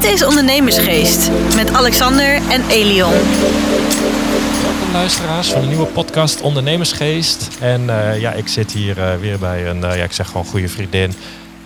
Dit is Ondernemersgeest met Alexander en Elion. Welkom luisteraars van de nieuwe podcast Ondernemersgeest. En eh, ja, ik zit hier uh, weer bij een, uh, ja, ik zeg gewoon goede vriendin.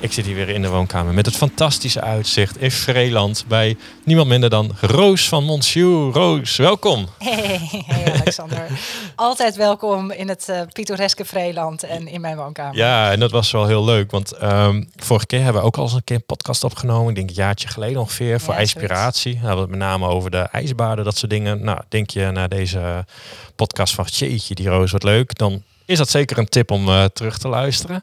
Ik zit hier weer in de woonkamer met het fantastische uitzicht in Vreeland bij niemand minder dan Roos van Monsieur. Roos, welkom. Hey, hey Alexander. Altijd welkom in het uh, pittoreske Vreeland en in mijn woonkamer. Ja, en dat was wel heel leuk, want um, vorige keer hebben we ook al eens een keer een podcast opgenomen. Ik denk een jaartje geleden ongeveer voor ja, inspiratie. We hadden het met name over de ijsbaden, dat soort dingen. Nou, denk je naar deze podcast van jeetje, die Roos, wat leuk. Dan is dat zeker een tip om uh, terug te luisteren.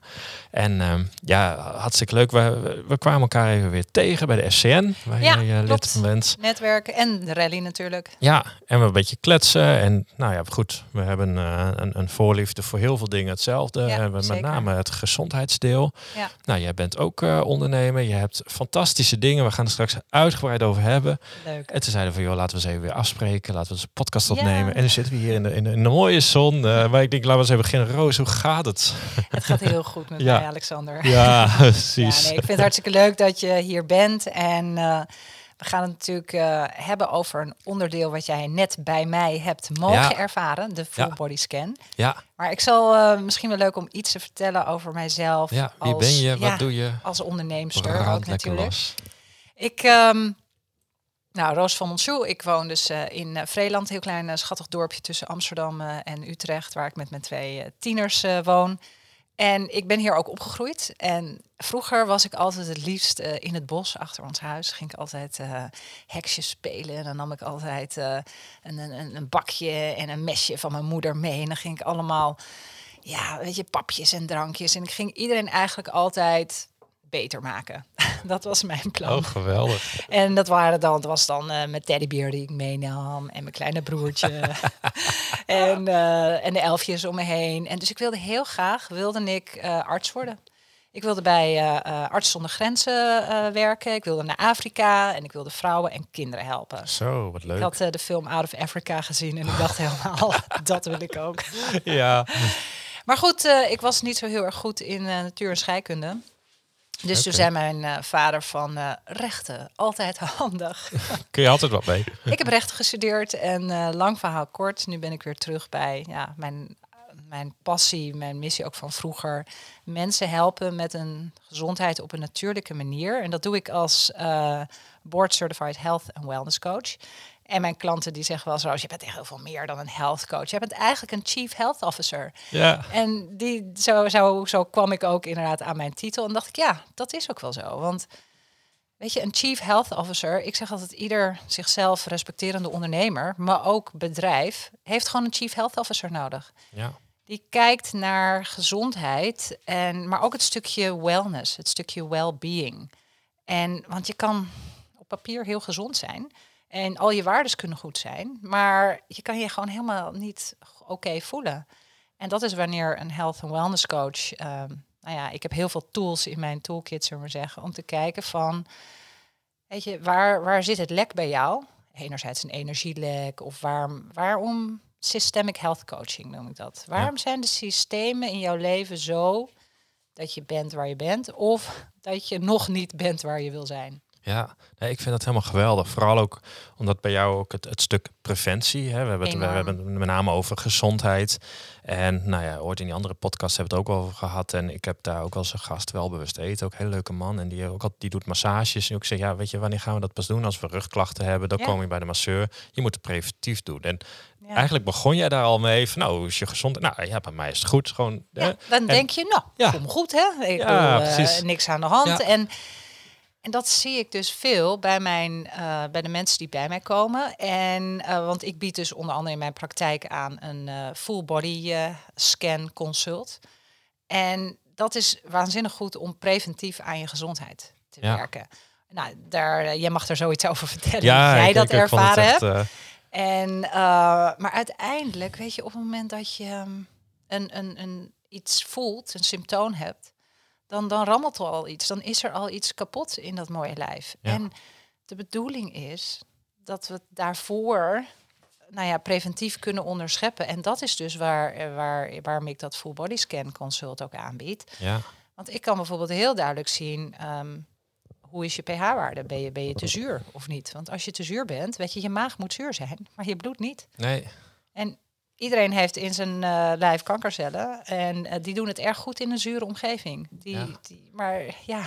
En uh, ja, hartstikke leuk. We, we kwamen elkaar even weer tegen bij de FCN, waar ja, je uh, lid van bent. Netwerken en de rally natuurlijk. Ja, en we een beetje kletsen. En nou ja, goed, we hebben uh, een, een voorliefde voor heel veel dingen hetzelfde. Ja, en zeker. met name het gezondheidsdeel. Ja. Nou, jij bent ook ondernemer. Je hebt fantastische dingen. We gaan er straks uitgebreid over hebben. Leuk. En toen zeiden we van, joh, laten we eens even weer afspreken. Laten we eens een podcast opnemen. En dan zitten we hier in de, in de, in de mooie zon. waar ik denk, laten we eens even Roos, hoe gaat het? Het gaat heel goed met Ja. mij, Alexander. Ja, precies. Ja, nee, ik vind het hartstikke leuk dat je hier bent. En uh, we gaan het natuurlijk uh, hebben over een onderdeel wat jij net bij mij hebt mogen Ja. ervaren, de full body scan. Ja, Maar ik zal uh, misschien wel leuk om iets te vertellen over mijzelf. ja. Wie als, ben je? Wat doe je? Als onderneemster ook natuurlijk. Ik, um, nou, Roos van Montsou. Ik woon dus uh, in uh, Vreeland, heel klein uh, schattig dorpje tussen Amsterdam en Utrecht, waar ik met mijn twee tieners woon. En ik ben hier ook opgegroeid. En vroeger was ik altijd het liefst in het bos achter ons huis. Ging ik altijd heksjes spelen. En dan nam ik altijd een, een, een bakje en een mesje van mijn moeder mee. En dan ging ik allemaal, ja, weet je, papjes en drankjes. En ik ging iedereen eigenlijk altijd beter maken. dat was mijn plan. Oh, geweldig. En dat waren dan, dat was dan uh, mijn teddybeer die ik meenam en mijn kleine broertje en, uh, en de elfjes om me heen. En dus ik wilde heel graag, wilde ik uh, arts worden. Ik wilde bij Arts zonder Grenzen werken. Ik wilde naar Afrika en ik wilde vrouwen en kinderen helpen. Zo, wat leuk. Ik had de film Out of Africa gezien en ik dacht helemaal, dat wil ik ook. ja. Maar goed, uh, ik was niet zo heel erg goed in uh, natuur en scheikunde. Dus okay. toen zei mijn uh, vader van uh, rechten, altijd handig. Kun je altijd wat mee? ik heb rechten gestudeerd en uh, lang verhaal kort. Nu ben ik weer terug bij ja, mijn, mijn passie, mijn missie ook van vroeger. Mensen helpen met een gezondheid op een natuurlijke manier. En dat doe ik als board certified health and wellness coach. En mijn klanten die zeggen wel zo, je bent echt heel veel meer dan een health coach. Je bent eigenlijk een chief health officer. Ja. En die, zo, zo, zo kwam ik ook inderdaad aan mijn titel. En dacht ik, ja, dat is ook wel zo. Want weet je, een chief health officer, ik zeg altijd ieder zichzelf respecterende ondernemer, maar ook bedrijf, heeft gewoon een chief health officer nodig. Ja. Die kijkt naar gezondheid, en, maar ook het stukje wellness, het stukje well-being. En want je kan op papier heel gezond zijn. En al je waardes kunnen goed zijn, maar je kan je gewoon helemaal niet oké okay voelen. En dat is wanneer een health and wellness coach, um, nou ja, ik heb heel veel tools in mijn toolkit, zullen we zeggen, om te kijken van, weet je, waar, waar zit het lek bij jou? Enerzijds een energielek of waar, waarom systemic health coaching noem ik dat? Waarom ja. zijn de systemen in jouw leven zo dat je bent waar je bent of dat je nog niet bent waar je wil zijn? Ja, nee, ik vind dat helemaal geweldig. Vooral ook omdat bij jou ook het, het stuk preventie. Hè, we, hebben het, we hebben het met name over gezondheid. En nou ja, ooit in die andere podcast hebben we het ook over gehad. En ik heb daar ook wel eens een gast welbewust eten. Ook een hele leuke man. En die, ook al, die doet massages. En ik zeg, ja, weet je, wanneer gaan we dat pas doen? Als we rugklachten hebben, dan ja. kom je bij de masseur. Je moet het preventief doen. En ja. eigenlijk begon jij daar al mee van, nou, is je gezond? Nou ja, bij mij is het goed. Gewoon, ja, dan en, denk je, nou, kom goed, hè? Ik ja, bedoel, uh, niks aan de hand. En en dat zie ik dus veel bij, mijn, uh, bij de mensen die bij mij komen. En, uh, want ik bied dus onder andere in mijn praktijk aan een uh, full body scan consult. En dat is waanzinnig goed om preventief aan je gezondheid te ja. werken. Nou, daar, jij mag er zoiets over vertellen. Ja, jij dat ik ervaren echt, hebt. En, maar uiteindelijk, weet je, op het moment dat je um, een, een, een, iets voelt, een symptoom hebt, dan, dan rammelt er al iets. Dan is er al iets kapot in dat mooie lijf. Ja. En de bedoeling is dat we daarvoor nou ja, preventief kunnen onderscheppen. En dat is dus waar, waar, waarom ik dat full body scan consult ook aanbied. Ja. Want ik kan bijvoorbeeld heel duidelijk zien um, hoe is je pH-waarde? Ben je, ben je te zuur of niet? Want als je te zuur bent, weet je, je maag moet zuur zijn, maar je bloed niet. Nee. En iedereen heeft in zijn uh, lijf kankercellen en uh, die doen het erg goed in een zure omgeving. Die, Ja. die, maar ja,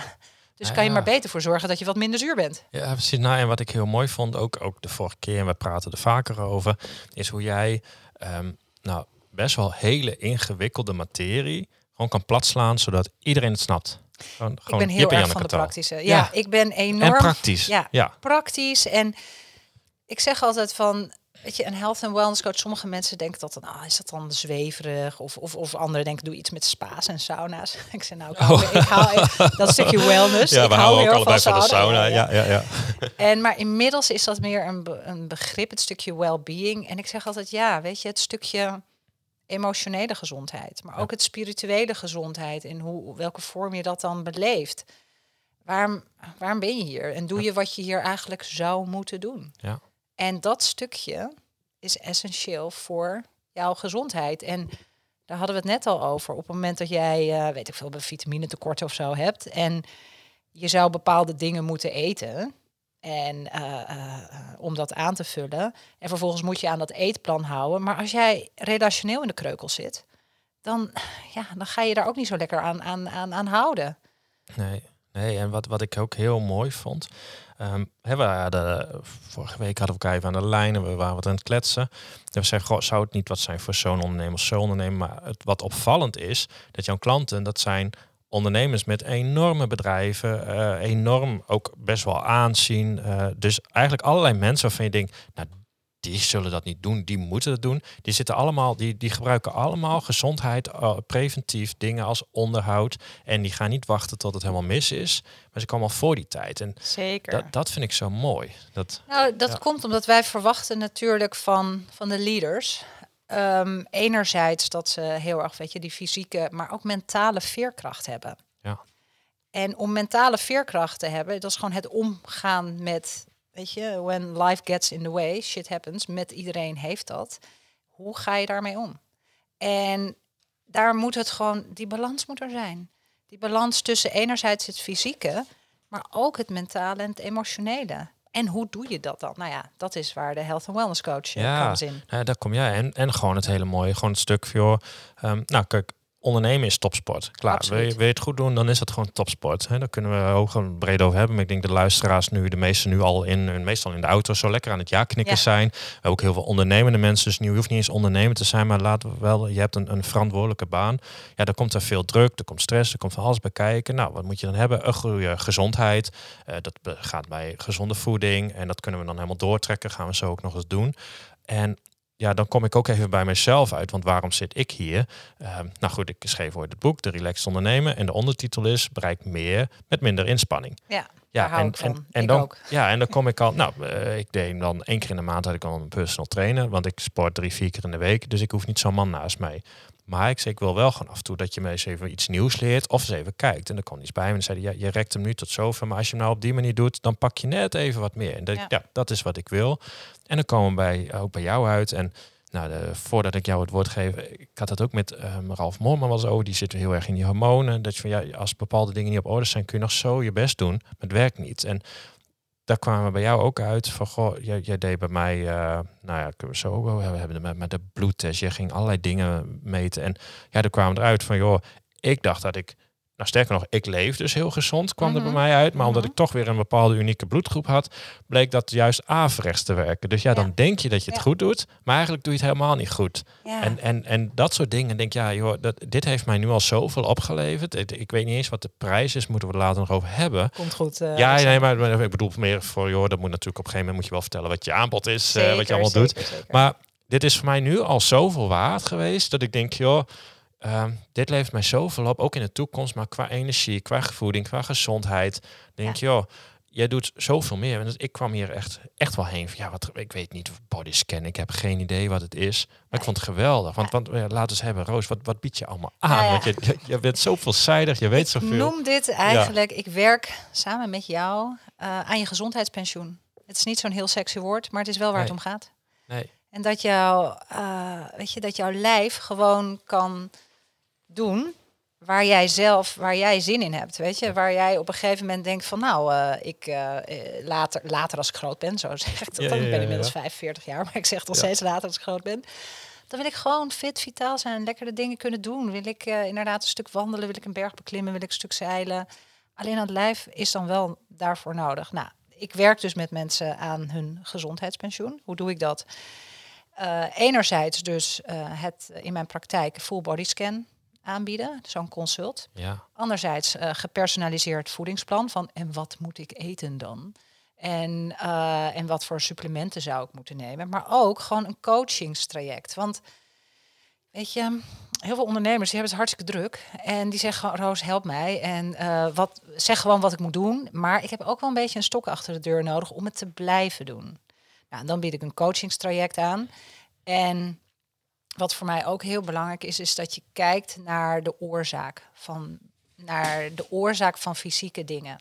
dus Ja, kan je ja. maar beter voor zorgen dat je wat minder zuur bent. Ja, precies. Nou, en wat ik heel mooi vond, ook, ook de vorige keer, en we praten er vaker over, is hoe jij ehm, nou, best wel hele ingewikkelde materie gewoon kan platslaan, zodat iedereen het snapt. Gewoon, Ik ben heel erg van de praktische. Ja, Ja. ik ben enorm En praktisch. Ja. ja. praktisch. En ik zeg altijd van, weet je, een health and wellness coach. Sommige mensen denken dat dan, ah, is dat dan zweverig? Of, of, of anderen denken, doe iets met spa's en sauna's. Ik zeg nou, ik hou, ik hou dat stukje wellness. Ja, ik we hou houden ook allebei van de sauna. ja. Ja, ja. En maar inmiddels is dat meer een, een begrip, het stukje well-being. En ik zeg altijd, ja, weet je, het stukje emotionele gezondheid, maar ook het spirituele gezondheid en hoe, welke vorm je dat dan beleeft. Waarom, waarom ben je hier? En doe je wat je hier eigenlijk zou moeten doen? Ja. En dat stukje is essentieel voor jouw gezondheid. En daar hadden we het net al over. Op het moment dat jij, eh, weet ik veel, een vitamine tekort of zo hebt. En je zou bepaalde dingen moeten eten. En eh, eh, om dat aan te vullen. En vervolgens moet je aan dat eetplan houden. Maar als jij relationeel in de kreukel zit, dan, ja, dan ga je daar ook niet zo lekker aan, aan, aan, aan houden. Nee, nee, en wat, wat ik ook heel mooi vond. Ehm, we hadden, vorige week hadden we elkaar even aan de lijn en we waren wat aan het kletsen. En we zeiden, zou het niet wat zijn voor zo'n ondernemer of zo'n ondernemer? Maar het, wat opvallend is, dat jouw klanten, dat zijn ondernemers met enorme bedrijven, eh, enorm ook best wel aanzien. eh, dus eigenlijk allerlei mensen waarvan je denkt, nou, die zullen dat niet doen, die moeten het doen. Die zitten allemaal, die, die gebruiken allemaal gezondheid, eh, preventief dingen als onderhoud. En die gaan niet wachten tot het helemaal mis is. Maar ze komen al voor die tijd. En Zeker. dat, dat vind ik zo mooi. Dat, Nou, dat Ja. komt omdat wij verwachten natuurlijk van, van de leaders. ehm, enerzijds dat ze heel erg, weet je, die fysieke, maar ook mentale veerkracht hebben. Ja. En om mentale veerkracht te hebben, dat is gewoon het omgaan met, weet je, when life gets in the way, shit happens, met iedereen heeft dat. Hoe ga je daarmee om? En daar moet het gewoon, die balans moet er zijn. Die balans tussen enerzijds het fysieke, maar ook het mentale en het emotionele. En hoe doe je dat dan? Nou ja, dat is waar de health and wellness coach eh, Ja. in. nou, daar kom jij. En, en gewoon het hele mooie, gewoon het stuk joh, ehm, nou kijk, ondernemen is topsport. Klaar, wil je, wil je het goed doen, dan is het gewoon topsport. Hè? Daar kunnen we ook gewoon breed over hebben. Maar ik denk de luisteraars nu, de meesten nu al in, hun- meestal in de auto, zo lekker aan het ja knikken Ja. zijn. We hebben ook heel veel ondernemende mensen, dus nu je hoeft niet eens ondernemer te zijn, maar laten we wel, je hebt een, een verantwoordelijke baan. Ja, dan komt er veel druk, er komt stress, er komt van alles bij kijken. Nou, wat moet je dan hebben? Een goede gezondheid. Eh, dat gaat bij gezonde voeding en dat kunnen we dan helemaal doortrekken. Gaan we zo ook nog eens doen. En ja, dan kom ik ook even bij mezelf uit. Want waarom zit ik hier? Ehm, nou goed, ik schreef ooit het boek, De Relaxed Ondernemen. En de ondertitel is Bereik meer met minder inspanning. Ja, Ja, en. En, en dan, ook. Ja, en dan kom ik al. Nou, eh, ik deed dan één keer in de maand had ik al een personal trainer. Want ik sport drie, vier keer in de week. Dus ik hoef niet zo'n man naast mij. Maar ik zei, ik wil wel gewoon af en toe dat je me eens even iets nieuws leert. Of eens even kijkt. En dan kwam iets bij me en zei hij, ja, je rekt hem nu tot zover. Maar als je hem nou op die manier doet, dan pak je net even wat meer. En dat, Ja. ja. dat is wat ik wil. En dan komen we bij, ook bij jou uit. En nou, de, voordat ik jou het woord geef, ik had het ook met ehm Ralf Moorman was over. Die zit heel erg in die hormonen. Dat je van ja, als bepaalde dingen niet op orde zijn, kun je nog zo je best doen. Maar het werkt niet. En daar kwamen we bij jou ook uit van goh, jij, jij deed bij mij, eh, nou ja, kunnen we zo hebben. Met, met de bloedtest. Je ging allerlei dingen meten. En ja, daar kwamen eruit van joh, ik dacht dat ik. Nou, sterker nog, ik leef dus heel gezond, kwam er Mhm. bij mij uit. Maar omdat Mhm. ik toch weer een bepaalde unieke bloedgroep had, bleek dat juist averechts te werken. Dus ja, Ja. dan denk je dat je het Ja. goed doet, maar eigenlijk doe je het helemaal niet goed. Ja. En, en, en dat soort dingen, denk ja, joh, dat, dit heeft mij nu al zoveel opgeleverd. Ik, ik weet niet eens wat de prijs is, moeten we het later nog over hebben. Komt goed. eh, ja, nee, maar, maar ik bedoel meer voor, joh, dat moet natuurlijk op een gegeven moment moet je wel vertellen wat je aanbod is, eh, wat je Zeker, allemaal doet. zeker. Maar dit is voor mij nu al zoveel waard geweest dat ik denk, joh, ehm, dit levert mij zoveel op, ook in de toekomst, maar qua energie, qua voeding, qua gezondheid. Denk je, joh, jij doet zoveel meer. En dus ik kwam hier echt, echt wel heen van, ja, wat, ik weet niet, bodyscan, ik heb geen idee wat het is. Maar ik vond het geweldig. Want, want ja, laten we eens hebben, Roos, wat, wat bied je allemaal aan? Nou ja. Want je, je, je bent zo veelzijdig, je weet Ik zoveel. noem dit eigenlijk, ik werk samen met jou eh, aan je gezondheidspensioen. Het is niet zo'n heel sexy woord, maar het is wel waar Nee. het om gaat. Nee, En dat, jouw, eh, weet je, dat jouw lijf gewoon kan doen waar jij zelf, waar jij zin in hebt, weet je, waar jij op een gegeven moment denkt van, nou, uh, ik uh, later, later als ik groot ben, zo zeg ik dat ja, dan. ik ben inmiddels 45 jaar, maar ik zeg nog steeds later als ik groot ben. Dan wil ik gewoon fit, vitaal zijn, lekkere dingen kunnen doen. Wil ik uh, inderdaad een stuk wandelen, wil ik een berg beklimmen, wil ik een stuk zeilen. Alleen het lijf is dan wel daarvoor nodig. Nou, ik werk dus met mensen aan hun gezondheidspensioen. Hoe doe ik dat? Uh, enerzijds dus uh, het in mijn praktijk full body scan aanbieden, zo'n consult. Ja. Anderzijds uh, gepersonaliseerd voedingsplan van en wat moet ik eten dan? En, uh, en wat voor supplementen zou ik moeten nemen? Maar ook gewoon een coachingstraject. Want weet je, heel veel ondernemers die hebben het hartstikke druk. En die zeggen Roos, help mij. En uh, wat, zeg gewoon wat ik moet doen. Maar ik heb ook wel een beetje een stok achter de deur nodig om het te blijven doen. Nou, dan bied ik een coachingstraject aan. En wat voor mij ook heel belangrijk is, is dat je kijkt naar de oorzaak van naar de oorzaak van fysieke dingen.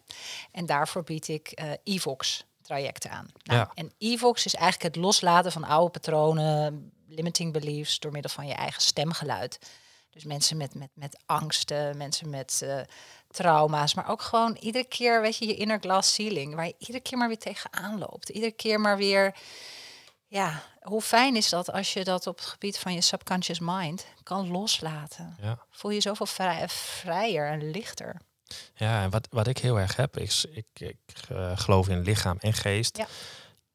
En daarvoor bied ik uh, Evox trajecten aan. Nou, ja. En Evox is eigenlijk het loslaten van oude patronen, limiting beliefs door middel van je eigen stemgeluid. Dus mensen met, met, met angsten, mensen met uh, trauma's, maar ook gewoon iedere keer, weet je, je inner glass ceiling, waar je iedere keer maar weer tegenaan loopt. Iedere keer maar weer ja, hoe fijn is dat als je dat op het gebied van je subconscious mind kan loslaten? Ja. Voel je zoveel vrij, vrijer en lichter. Ja, en wat, wat ik heel erg heb, is ik, ik uh, geloof in lichaam en geest. Ja.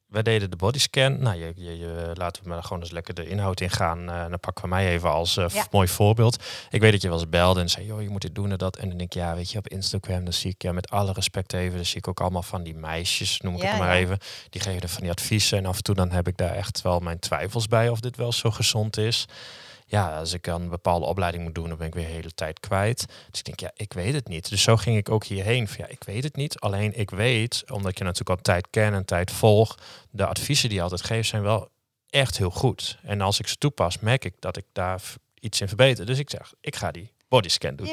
Wij deden de bodyscan. Nou, je, je, je, laten we maar gewoon eens lekker de inhoud ingaan. Uh, dan pakken we mij even als uh, Ja. mooi voorbeeld. Ik weet dat je wel eens belde en zei, joh, je moet dit doen en dat. En dan denk ik, ja, weet je, op Instagram, dan zie ik, ja, met alle respect even, dan zie ik ook allemaal van die meisjes, noem ik Ja, het maar ja. even. Die geven er van die adviezen. En af en toe dan heb ik daar echt wel mijn twijfels bij of dit wel zo gezond is. Ja, als ik dan een bepaalde opleiding moet doen, dan ben ik weer de hele tijd kwijt. Dus ik denk, ja, ik weet het niet. Dus zo ging ik ook hierheen. Van, ja, ik weet het niet. Alleen ik weet, omdat je natuurlijk al tijd kent en tijd volgt, de adviezen die je altijd geeft zijn wel echt heel goed. En als ik ze toepas, merk ik dat ik daar iets in verbeter. Dus ik zeg, ik ga die bodyscan doen.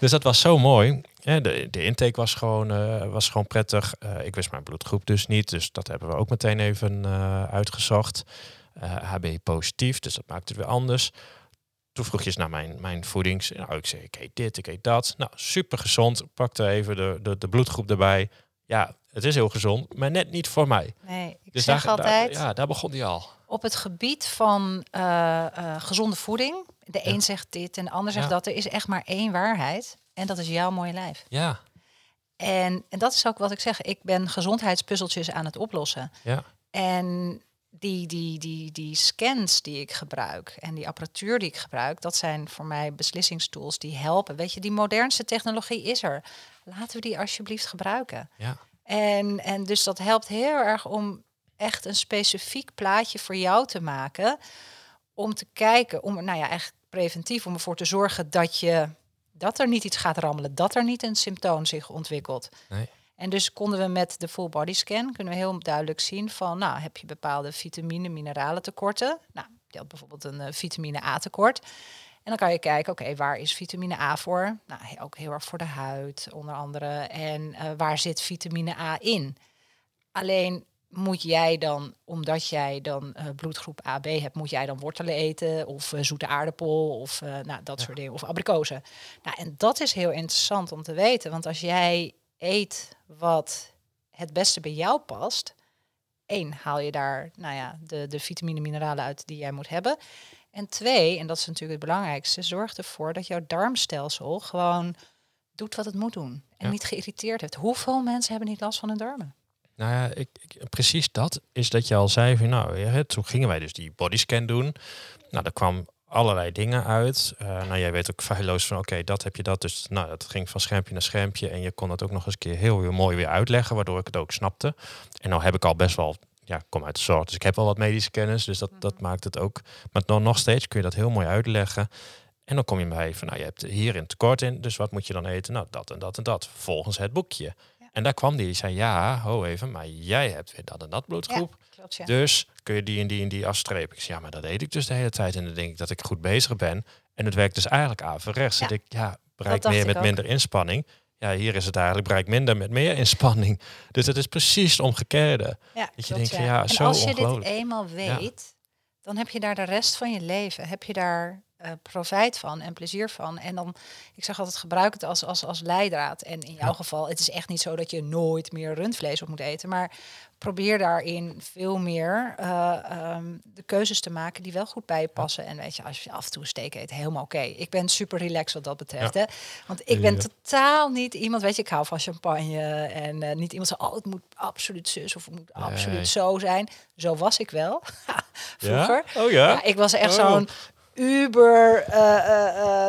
Dus dat was zo mooi. Ja, de, de intake was gewoon, eh, was gewoon prettig. Eh, ik wist mijn bloedgroep dus niet. Dus dat hebben we ook meteen even eh, uitgezocht. Eh, HB positief, dus dat maakt het weer anders. Toen vroeg je eens naar mijn, mijn voedings... Nou, ik zei, ik eet dit, ik eet dat. Nou, super gezond. Pakte even de, de, de bloedgroep erbij. Ja, het is heel gezond, maar net niet voor mij. Nee, ik Dus zeg daar, altijd, Daar, ja, daar begon die al. op het gebied van eh, eh, gezonde voeding, de Ja. een zegt dit en de ander zegt Ja. dat, er is echt maar één waarheid. En dat is jouw mooie lijf. Ja, En, en dat is ook wat ik zeg. Ik ben gezondheidspuzzeltjes aan het oplossen. ja, En die, die, die, die scans die ik gebruik en die apparatuur die ik gebruik, dat zijn voor mij beslissingstools die helpen. Weet je, die modernste technologie is er. Laten we die alsjeblieft gebruiken. ja. En, en dus dat helpt heel erg om echt een specifiek plaatje voor jou te maken. Om te kijken, om nou ja, echt preventief, om ervoor te zorgen dat je dat er niet iets gaat rammelen, dat er niet een symptoom zich ontwikkelt. Nee. En dus konden we met de full body scan kunnen we heel duidelijk zien van, nou, heb je bepaalde vitamine, mineralen tekorten? Nou, je had bijvoorbeeld een eh, vitamine A tekort. En dan kan je kijken, oké, waar is vitamine A voor? Nou, ook heel erg voor de huid, onder andere. En eh, waar zit vitamine A in? Alleen moet jij dan, omdat jij dan eh, bloedgroep AB hebt, moet jij dan wortelen eten of zoete aardappel of nou, dat soort dingen of abrikozen. Nou, en dat is heel interessant om te weten, want als jij eet wat het beste bij jou past, één haal je daar, nou ja, de, de vitamine mineralen uit die jij moet hebben. En twee, en dat is natuurlijk het belangrijkste, zorg ervoor dat jouw darmstelsel gewoon doet wat het moet doen en Ja. niet geïrriteerd heeft. Hoeveel mensen hebben niet last van hun darmen? Nou ja, ik, ik- precies dat is dat je al zei van nou, ja, toen gingen wij dus die bodyscan doen. Nou, er kwam allerlei dingen uit. Eh, nou, jij weet ook feilloos van oké, dat heb je dat. Dus nou, dat ging van schermpje naar schermpje en je kon het ook nog eens een keer heel, heel mooi weer uitleggen, waardoor ik het ook snapte. En nou heb ik al best wel, ja, kom uit de zorg, dus ik heb wel wat medische kennis, dus dat, dat maakt het ook. Maar dan nog steeds kun je dat heel mooi uitleggen. En dan kom je bij van, nou, je hebt hier een tekort in, dus wat moet je dan eten? Nou, dat en dat en dat, volgens het boekje. Ja. En daar kwam die, die zei, ja, ho even, maar jij hebt weer dat en dat bloedgroep. Klopt, ja. Dus kun je die en die en die afstrepen. Ik zeg, ja, maar dat eet ik dus de hele tijd. En dan denk ik dat ik goed bezig ben. En het werkt dus eigenlijk averechts. Ja, Ja. Ik, ja, bereik meer met minder inspanning. Ja, hier is het eigenlijk bereik minder met meer inspanning. Dus het is precies het omgekeerde. Ja, Dat je denkt ja, en zo als je dit eenmaal weet, dan heb je daar de rest van je leven, heb je daar uh, profijt van en plezier van. En dan, ik zeg altijd, gebruik het als, als, als leidraad. En in jouw geval, het is echt niet zo dat je nooit meer rundvlees op moet eten. Maar probeer daarin veel meer uh, um, de keuzes te maken die wel goed bij je passen. En weet je, als je af en toe steek eet, helemaal oké. Ik ben super relaxed wat dat betreft. Hè? Want ik ben totaal niet iemand, weet je, ik hou van champagne. En uh, niet iemand zo, oh, het moet absoluut zus of het moet absoluut zo zijn. Zo was ik wel vroeger. Oh ja? ik was echt oh. zo'n uber, uh,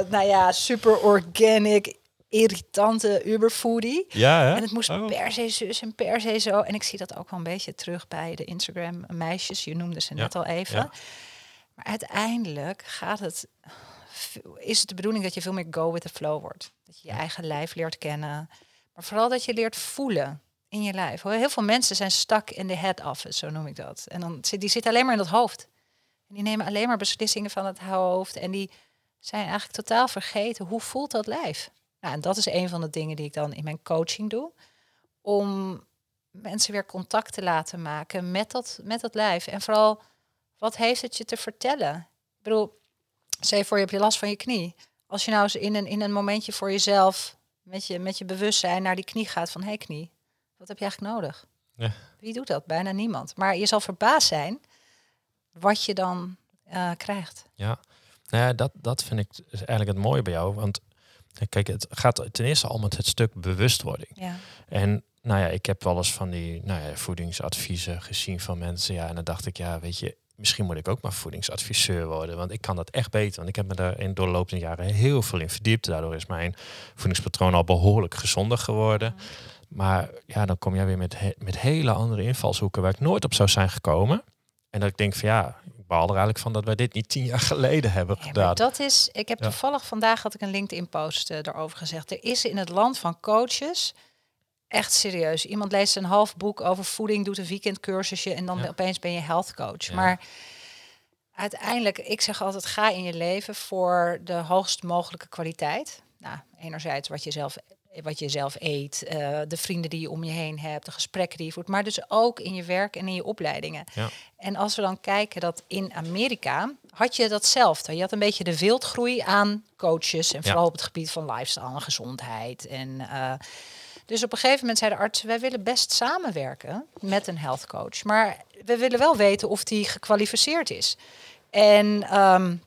nou ja, super organic irritante Uberfoodie. Ja, hè? En het moest oh. per se zus en per se zo. En ik zie dat ook wel een beetje terug bij de Instagram meisjes. Je noemde ze net al even. Maar uiteindelijk gaat het, is het de bedoeling dat je veel meer go with the flow wordt. Dat je je eigen lijf leert kennen. Maar vooral dat je leert voelen in je lijf. Heel veel mensen zijn stuck in de head office, zo noem ik dat. En dan zit die zitten alleen maar in dat hoofd. En die nemen alleen maar beslissingen van het hoofd. En die zijn eigenlijk totaal vergeten hoe voelt dat lijf. Nou, en dat is een van de dingen die ik dan in mijn coaching doe. Om mensen weer contact te laten maken met dat, met dat lijf. En vooral, wat heeft het je te vertellen? Ik bedoel, zeg voor je heb je last van je knie. Als je nou eens in een, in een momentje voor jezelf, met je, met je bewustzijn naar die knie gaat van... hé hey, knie, wat heb je eigenlijk nodig? Ja. Wie doet dat? Bijna niemand. Maar je zal verbaasd zijn wat je dan uh, krijgt. Ja, nou ja, dat, dat vind ik eigenlijk het mooie bij jou. Want Kijk, het gaat ten eerste al met het stuk bewustwording. Ja. En nou ja, ik heb wel eens van die nou ja, voedingsadviezen gezien van mensen. Ja, en dan dacht ik, ja, weet je, misschien moet ik ook maar voedingsadviseur worden. Want ik kan dat echt beter. Want ik heb me daar in doorlopende jaren heel veel in verdiept. Daardoor is mijn voedingspatroon al behoorlijk gezonder geworden. Maar ja, dan kom jij weer met, met hele andere invalshoeken waar ik nooit op zou zijn gekomen. En dat ik denk van ja, ik baal er eigenlijk van dat wij dit niet tien jaar geleden hebben gedaan. dat is, ik heb toevallig vandaag had ik een LinkedIn-post uh, erover gezegd. Er is in het land van coaches echt serieus. Iemand leest een half boek over voeding, doet een weekendcursusje en dan opeens ben je health coach. Maar uiteindelijk, ik zeg altijd, ga in je leven voor de hoogst mogelijke kwaliteit. Nou, enerzijds wat je zelf wat je zelf eet, uh, de vrienden die je om je heen hebt, de gesprekken die je voert, maar dus ook in je werk en in je opleidingen. Ja. En als we dan kijken dat in Amerika had je datzelfde. Je had een beetje de wildgroei aan coaches en vooral op het gebied van lifestyle en gezondheid. En uh, dus op een gegeven moment zei de arts, wij willen best samenwerken met een health coach, maar we willen wel weten of die gekwalificeerd is. En um,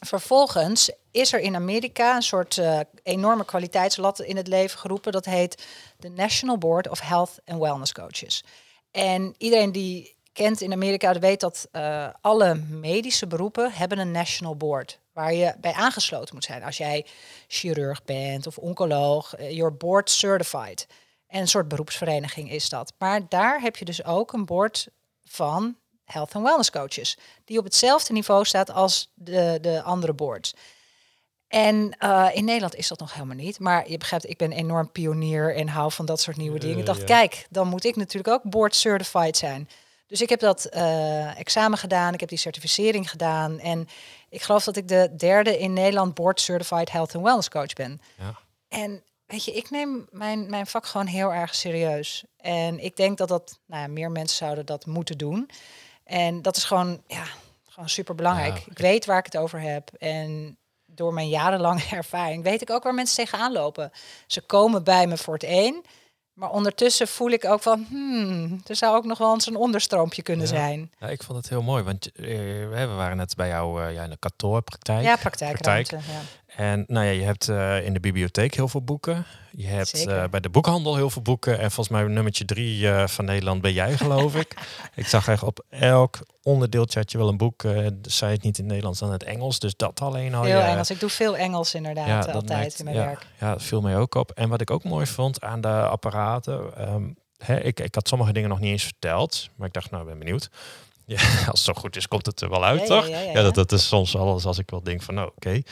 vervolgens is er in Amerika een soort uh, enorme kwaliteitslat in het leven geroepen. Dat heet de National Board of Health and Wellness Coaches. En iedereen die kent in Amerika weet dat uh, alle medische beroepen hebben een national board waar je bij aangesloten moet zijn. Als jij chirurg bent of oncoloog, uh, you're board certified. En een soort beroepsvereniging is dat. Maar daar heb je dus ook een board van health and wellness coaches, die op hetzelfde niveau staat als de, de andere boards. En uh, in Nederland is dat nog helemaal niet. Maar je begrijpt, ik ben enorm pionier en hou van dat soort nieuwe dingen. Ik dacht, kijk, dan moet ik natuurlijk ook board certified zijn. Dus ik heb dat uh, examen gedaan, ik heb die certificering gedaan. En ik geloof dat ik de derde in Nederland board certified health and wellness coach ben. Ja. En weet je, ik neem mijn, mijn vak gewoon heel erg serieus. En ik denk dat dat, nou ja, meer mensen zouden dat moeten doen. En dat is gewoon, ja, gewoon super belangrijk. ik weet waar ik het over heb. En door mijn jarenlange ervaring weet ik ook waar mensen tegenaan lopen. Ze komen bij me voor het één. Maar ondertussen voel ik ook van, hmm, er zou ook nog wel eens een onderstroompje kunnen zijn. Ja, ik vond het heel mooi, want uh, we waren net bij jou uh, ja, in de kantoorpraktijk. Ja, praktijkruimte. Praktijk. Ja. En nou ja, je hebt uh, in de bibliotheek heel veel boeken. Je hebt uh, bij de boekhandel heel veel boeken. En volgens mij nummertje drie uh, van Nederland ben jij, geloof ik. ik zag echt op elk onderdeeltje had je wel een boek. Zei het niet in het Nederlands dan het Engels. Dus dat alleen al. Heel Engels. Ik doe veel Engels inderdaad ja, altijd in mijn ja, werk. Ja, dat viel mij ook op. En wat ik ook mooi vond aan de apparaten. Um, hè, ik, ik had sommige dingen nog niet eens verteld. Maar ik dacht, nou, ben benieuwd. Ja, als het zo goed is, komt het er wel uit, toch? Ja, dat, dat is soms alles als ik wel denk van, nou, oké. Okay.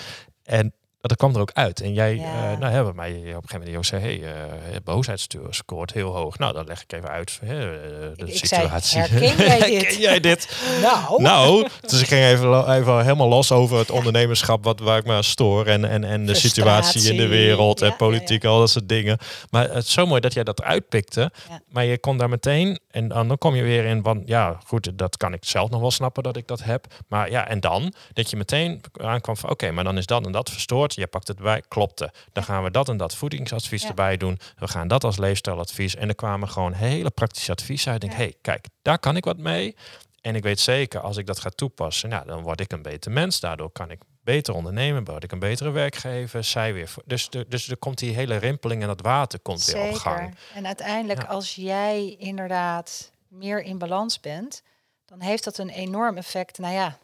En dat kwam er ook uit. En jij, ja. uh, nou hebben mij op een gegeven moment ook zei, hey, uh, boosheidstuur scoort heel hoog. Nou, dan leg ik even uit uh, de ik, situatie. Zei, herken jij dit? jij dit? nou. nou, dus ik ging even, even helemaal los over het ondernemerschap, wat waar ik me aan stoor en, en, en de situatie in de wereld en politiek, ja, al dat soort dingen. Maar het is zo mooi dat jij dat uitpikte. Maar je kon daar meteen, en dan kom je weer in, van ja, goed, dat kan ik zelf nog wel snappen dat ik dat heb. Maar ja, en dan dat je meteen aankwam van oké, maar dan is dat en dat verstoord. Je pakt het bij, klopte. Dan gaan we dat en dat voedingsadvies erbij doen. We gaan dat als leefstijladvies. En er kwamen gewoon hele praktische adviezen uit. Ik denk, hey, kijk, daar kan ik wat mee. En ik weet zeker, als ik dat ga toepassen, nou, dan word ik een beter mens. Daardoor kan ik beter ondernemen, word ik een betere werkgever, zij weer. Dus, de, dus er komt die hele rimpeling en dat water komt Zeker. weer op gang. En uiteindelijk, als jij inderdaad meer in balans bent, dan heeft dat een enorm effect. Nou ja,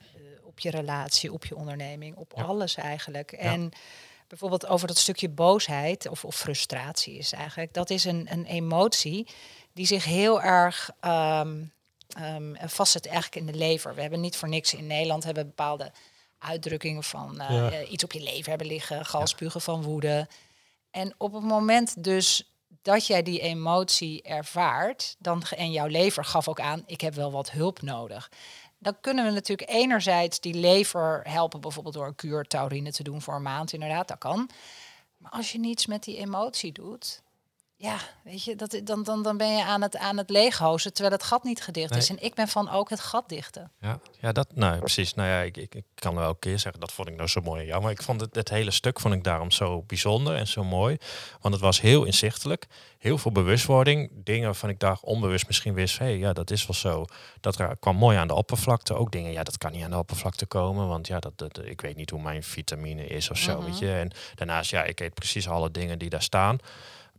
op je relatie, op je onderneming, op alles eigenlijk. En bijvoorbeeld over dat stukje boosheid of, of, frustratie is eigenlijk, dat is een, een emotie die zich heel erg um, um, vastzet eigenlijk in de lever. We hebben niet voor niks in Nederland hebben bepaalde uitdrukkingen van uh, ja. iets op je lever hebben liggen, galspugen van woede. En op het moment dus dat jij die emotie ervaart, dan, en jouw lever gaf ook aan, ik heb wel wat hulp nodig dan kunnen we natuurlijk enerzijds die lever helpen, bijvoorbeeld door een kuur taurine te doen voor een maand, inderdaad, dat kan. Maar als je niets met die emotie doet, ja, weet je, dat, dan, dan, dan ben je aan het, aan het leeghozen, terwijl het gat niet gedicht is. En ik ben van ook het gat dichten. Ja, ja dat, nou precies. Nou ja, ik, ik, ik kan wel een keer zeggen, dat vond ik nou zo mooi. Ja, maar ik vond het, het hele stuk vond ik daarom zo bijzonder en zo mooi. Want het was heel inzichtelijk, heel veel bewustwording. Dingen waarvan ik daar onbewust misschien wist, hé, hey, ja, dat is wel zo. Dat kwam mooi aan de oppervlakte. Ook dingen, ja, dat kan niet aan de oppervlakte komen, want ja, dat, dat ik weet niet hoe mijn vitamine is of zo, Mhm. weet je. En daarnaast, ja, ik eet precies alle dingen die daar staan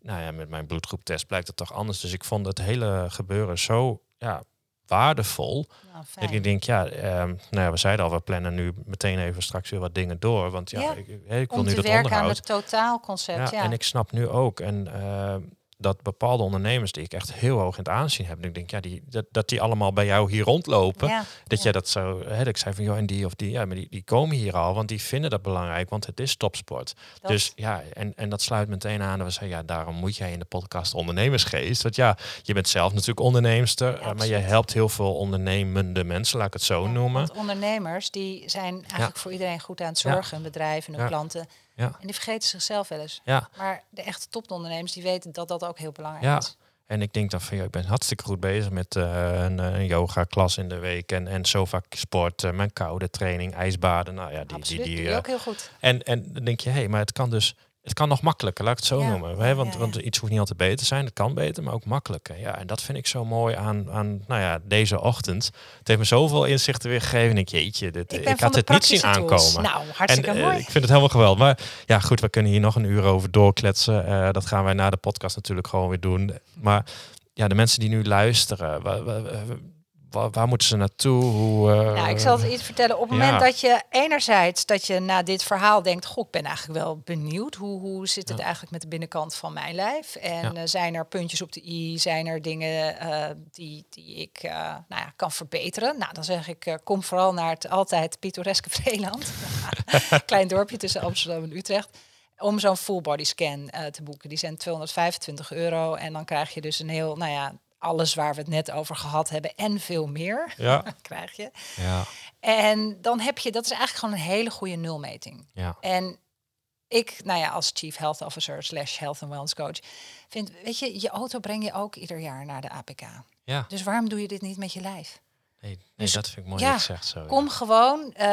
nou ja, met mijn bloedgroeptest blijkt het toch anders. Dus ik vond het hele gebeuren zo ja, waardevol. Nou, ik denk, ja, um, nou ja, we zeiden al, we plannen nu meteen even straks weer wat dingen door. Want ja, Ja, ik, ik wil Om nu te dat werken aan onderhoud. het totaalconcept. Ja, Ja, En ik snap nu ook. En uh, dat bepaalde ondernemers die ik echt heel hoog in het aanzien heb. En ik denk, ja, die, dat, dat die allemaal bij jou hier rondlopen. Ja, Dat ja. jij dat zo, hè, dat ik zei van, joh, en die of die, ja, maar die, die komen hier al, want die vinden dat belangrijk, want het is topsport. Dat- Dus ja, en, en dat sluit meteen aan. Dat we zeggen, ja, daarom moet jij in de podcast ondernemersgeest. Want ja, je bent zelf natuurlijk onderneemster, eh, maar je helpt heel veel ondernemende mensen, laat ik het zo noemen. Want ondernemers die zijn eigenlijk voor iedereen goed aan het zorgen, hun bedrijven, hun klanten. Ja. En die vergeten zichzelf wel eens. Ja, Maar de echte topondernemers die weten dat dat ook heel belangrijk Ja. is. En ik denk dan van ja, ik ben hartstikke goed bezig met eh, een, een yoga klas in de week en, en zo vaak sport, eh, mijn koude training, ijsbaden. Nou ja, die, Absoluut, die, die, je eh, ook heel goed. en, en dan denk je, hé, hey, maar het kan dus, het kan nog makkelijker, laat ik het zo Ja, noemen. Hè? Want, ja, want iets hoeft niet altijd beter te zijn, het kan beter, maar ook makkelijker. Ja, en dat vind ik zo mooi aan, aan nou ja, deze ochtend. Het heeft me zoveel inzichten weer gegeven. En ik, jeetje, dit, Ik ik, had het niet zien tools. aankomen. Nou, hartstikke en, eh, mooi. ik vind het helemaal geweldig. Maar ja, goed, we kunnen hier nog een uur over doorkletsen. Eh, dat gaan wij na de podcast natuurlijk gewoon weer doen. Maar ja, de mensen die nu luisteren, waar- waar moeten ze naartoe? Hoe, eh, Nou, ik zal het iets vertellen. Op het ja. moment dat je enerzijds dat je na dit verhaal denkt, goh, ik ben eigenlijk wel benieuwd. Hoe, hoe zit het Ja. eigenlijk met de binnenkant van mijn lijf? En Ja. eh, zijn er puntjes op de i? Zijn er dingen eh, die, die ik nou ja, kan verbeteren? Nou, dan zeg ik, kom vooral naar het altijd pittoreske Vreeland. Klein dorpje tussen Amsterdam en Utrecht. Om zo'n full body scan te boeken. Die zijn 225 euro. En dan krijg je dus een heel, nou ja, alles waar we het net over gehad hebben en veel meer Ja, krijg je. ja, En dan heb je, dat is eigenlijk gewoon een hele goede nulmeting. ja. En ik, nou ja, als Chief Health Officer slash Health and Wellness Coach, vind, weet je, je auto breng je ook ieder jaar naar de APK. ja. Dus waarom doe je dit niet met je lijf? Nee, nee Dus, dat vind ik mooi ja, dat zegt zo. ja. Kom gewoon, eh,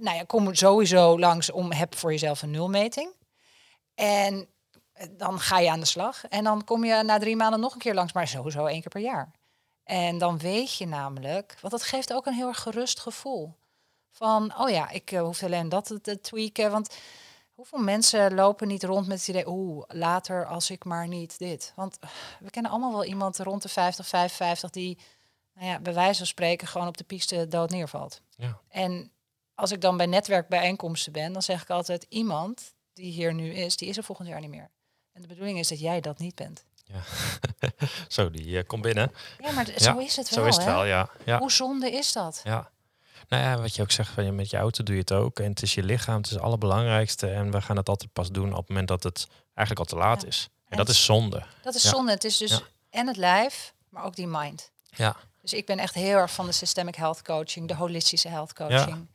nou ja, kom sowieso langs om, heb voor jezelf een nulmeting. En dan ga je aan de slag. En dan kom je na drie maanden nog een keer langs, maar sowieso één keer per jaar. En dan weet je namelijk, want dat geeft ook een heel erg gerust gevoel. Van, oh ja, ik eh, hoef alleen dat te, te tweaken. Want hoeveel mensen lopen niet rond met het idee, oeh, later als ik maar niet dit. Want we kennen allemaal wel iemand rond de 50, 55 die, nou ja, bij wijze van spreken gewoon op de piste dood neervalt. Ja. En als ik dan bij netwerkbijeenkomsten ben, dan zeg ik altijd, iemand die hier nu is, die is er volgend jaar niet meer. En de bedoeling is dat jij dat niet bent. Ja. zo, die eh, komt binnen. Ja, maar Ja, zo is het wel. Zo is het wel, ja. Ja, Hoe zonde is dat? ja. Nou ja, wat je ook zegt, met je auto doe je het ook. En het is je lichaam, het is het allerbelangrijkste. En we gaan het altijd pas doen op het moment dat het eigenlijk al te laat is. En, dat is zonde. Dat is zonde. Het is dus en het lijf, maar ook die mind. Ja. Dus ik ben echt heel erg van de systemic health coaching, de holistische health coaching.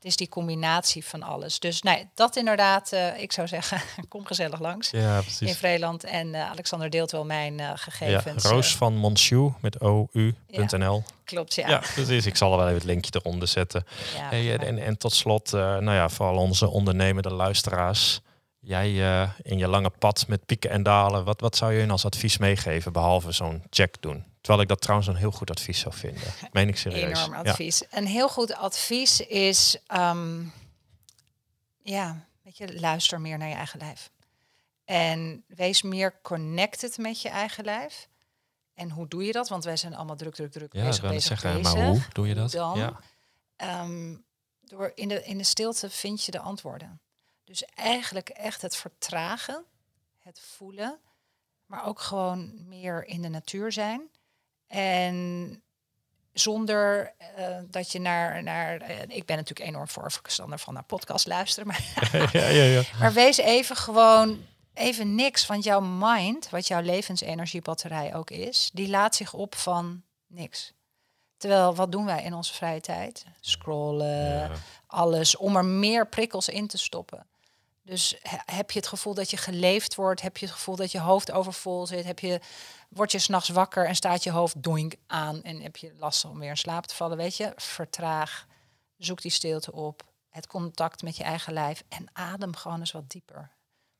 Het is die combinatie van alles. Dus nee, dat inderdaad, uh, ik zou zeggen, kom gezellig langs ja, precies. in Vreeland. En uh, Alexander deelt wel mijn uh, gegevens. Ja, Roos van Monsiou met ou.nl. Ja, klopt, ja. Ja, precies. Ik zal er wel even het linkje eronder zetten. Ja, hey, en, en, tot slot, nou ja, voor al onze ondernemende luisteraars. Jij in je lange pad met pieken en dalen, wat, wat zou je hun als advies meegeven, behalve zo'n check doen? Terwijl ik dat trouwens een heel goed advies zou vinden. Meen ik serieus. Enorm advies. Een heel goed advies is, um, ja, weet je, luister meer naar je eigen lijf. En wees meer connected met je eigen lijf. En hoe doe je dat? Want wij zijn allemaal druk, druk, druk ja, bezig, bezig, zeggen, Maar hoe doe je dat? Dan, ja. Um, door in de, in de stilte vind je de antwoorden. Dus eigenlijk echt het vertragen, het voelen, maar ook gewoon meer in de natuur zijn. En zonder uh, dat je naar, naar uh, ik ben natuurlijk enorm voorstander van naar podcast luisteren, maar, ja, ja, ja. maar wees even gewoon even niks, want jouw mind, wat jouw levensenergiebatterij ook is, die laat zich op van niks. Terwijl, wat doen wij in onze vrije tijd? Scrollen, alles, om er meer prikkels in te stoppen. Dus heb je het gevoel dat je geleefd wordt? Heb je het gevoel dat je hoofd overvol zit? Heb je, word je s'nachts wakker en staat je hoofd doink aan en heb je last om weer in slaap te vallen? Weet je, vertraag, zoek die stilte op, het contact met je eigen lijf en adem gewoon eens wat dieper.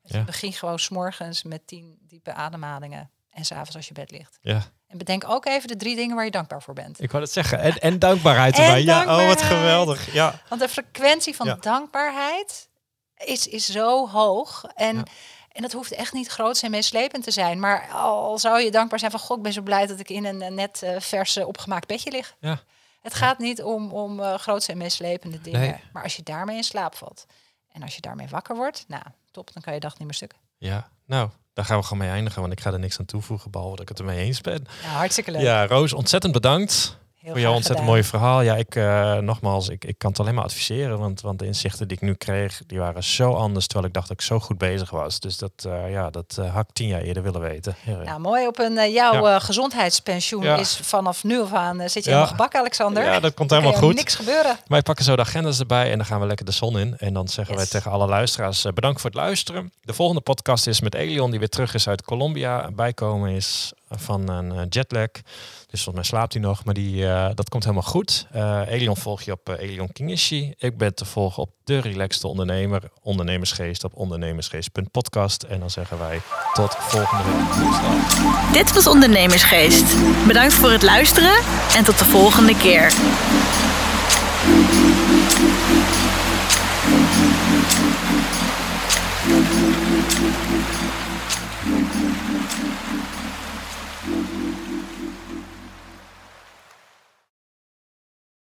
ja. Begin gewoon s'morgens met tien diepe ademhalingen en s'avonds als je bed ligt. Ja. En bedenk ook even de drie dingen waar je dankbaar voor bent. Ik wou het zeggen. En, en dankbaarheid erbij. Ja, oh wat geweldig. Ja. Want de frequentie van dankbaarheid is, is zo hoog. En, en dat hoeft echt niet groot en meeslepend te zijn. Maar al zou je dankbaar zijn van... God, ik ben zo blij dat ik in een net uh, verse opgemaakt bedje lig. Ja. Het gaat niet om, om uh, grootse en meeslepende dingen. Maar als je daarmee in slaap valt... en als je daarmee wakker wordt... nou, top, dan kan je dag niet meer stuk. Ja, nou, daar gaan we gewoon mee eindigen. Want ik ga er niks aan toevoegen, behalve dat ik het ermee eens ben. Ja, hartstikke leuk. Ja, Roos, ontzettend bedankt. Heel voor jouw ontzettend mooi verhaal. Ja, ik uh, nogmaals, ik, ik kan het alleen maar adviseren. Want, want de inzichten die ik nu kreeg, die waren zo anders. Terwijl ik dacht dat ik zo goed bezig was. Dus dat, uh, ja, dat uh, had ik tien jaar eerder willen weten. Ja, nou, mooi. Op een jouw ja. gezondheidspensioen is vanaf nu af aan zit je helemaal gebakken, Alexander. Ja, dat komt helemaal goed. Niks gebeuren. Wij pakken zo de agendas erbij en dan gaan we lekker de zon in. En dan zeggen yes. wij tegen alle luisteraars bedankt voor het luisteren. De volgende podcast is met Elion, die weer terug is uit Colombia. Bijkomen is van een eh, jetlag. Dus volgens mij slaapt hij nog, maar die, eh, dat komt helemaal goed. Uh, Elion volg je op Elion Kingishi. Ik ben te volgen op De Relaxte Ondernemer, Ondernemersgeest op ondernemersgeest.podcast. En dan zeggen wij tot volgende week. Dit was Ondernemersgeest. Bedankt voor het luisteren en tot de volgende keer.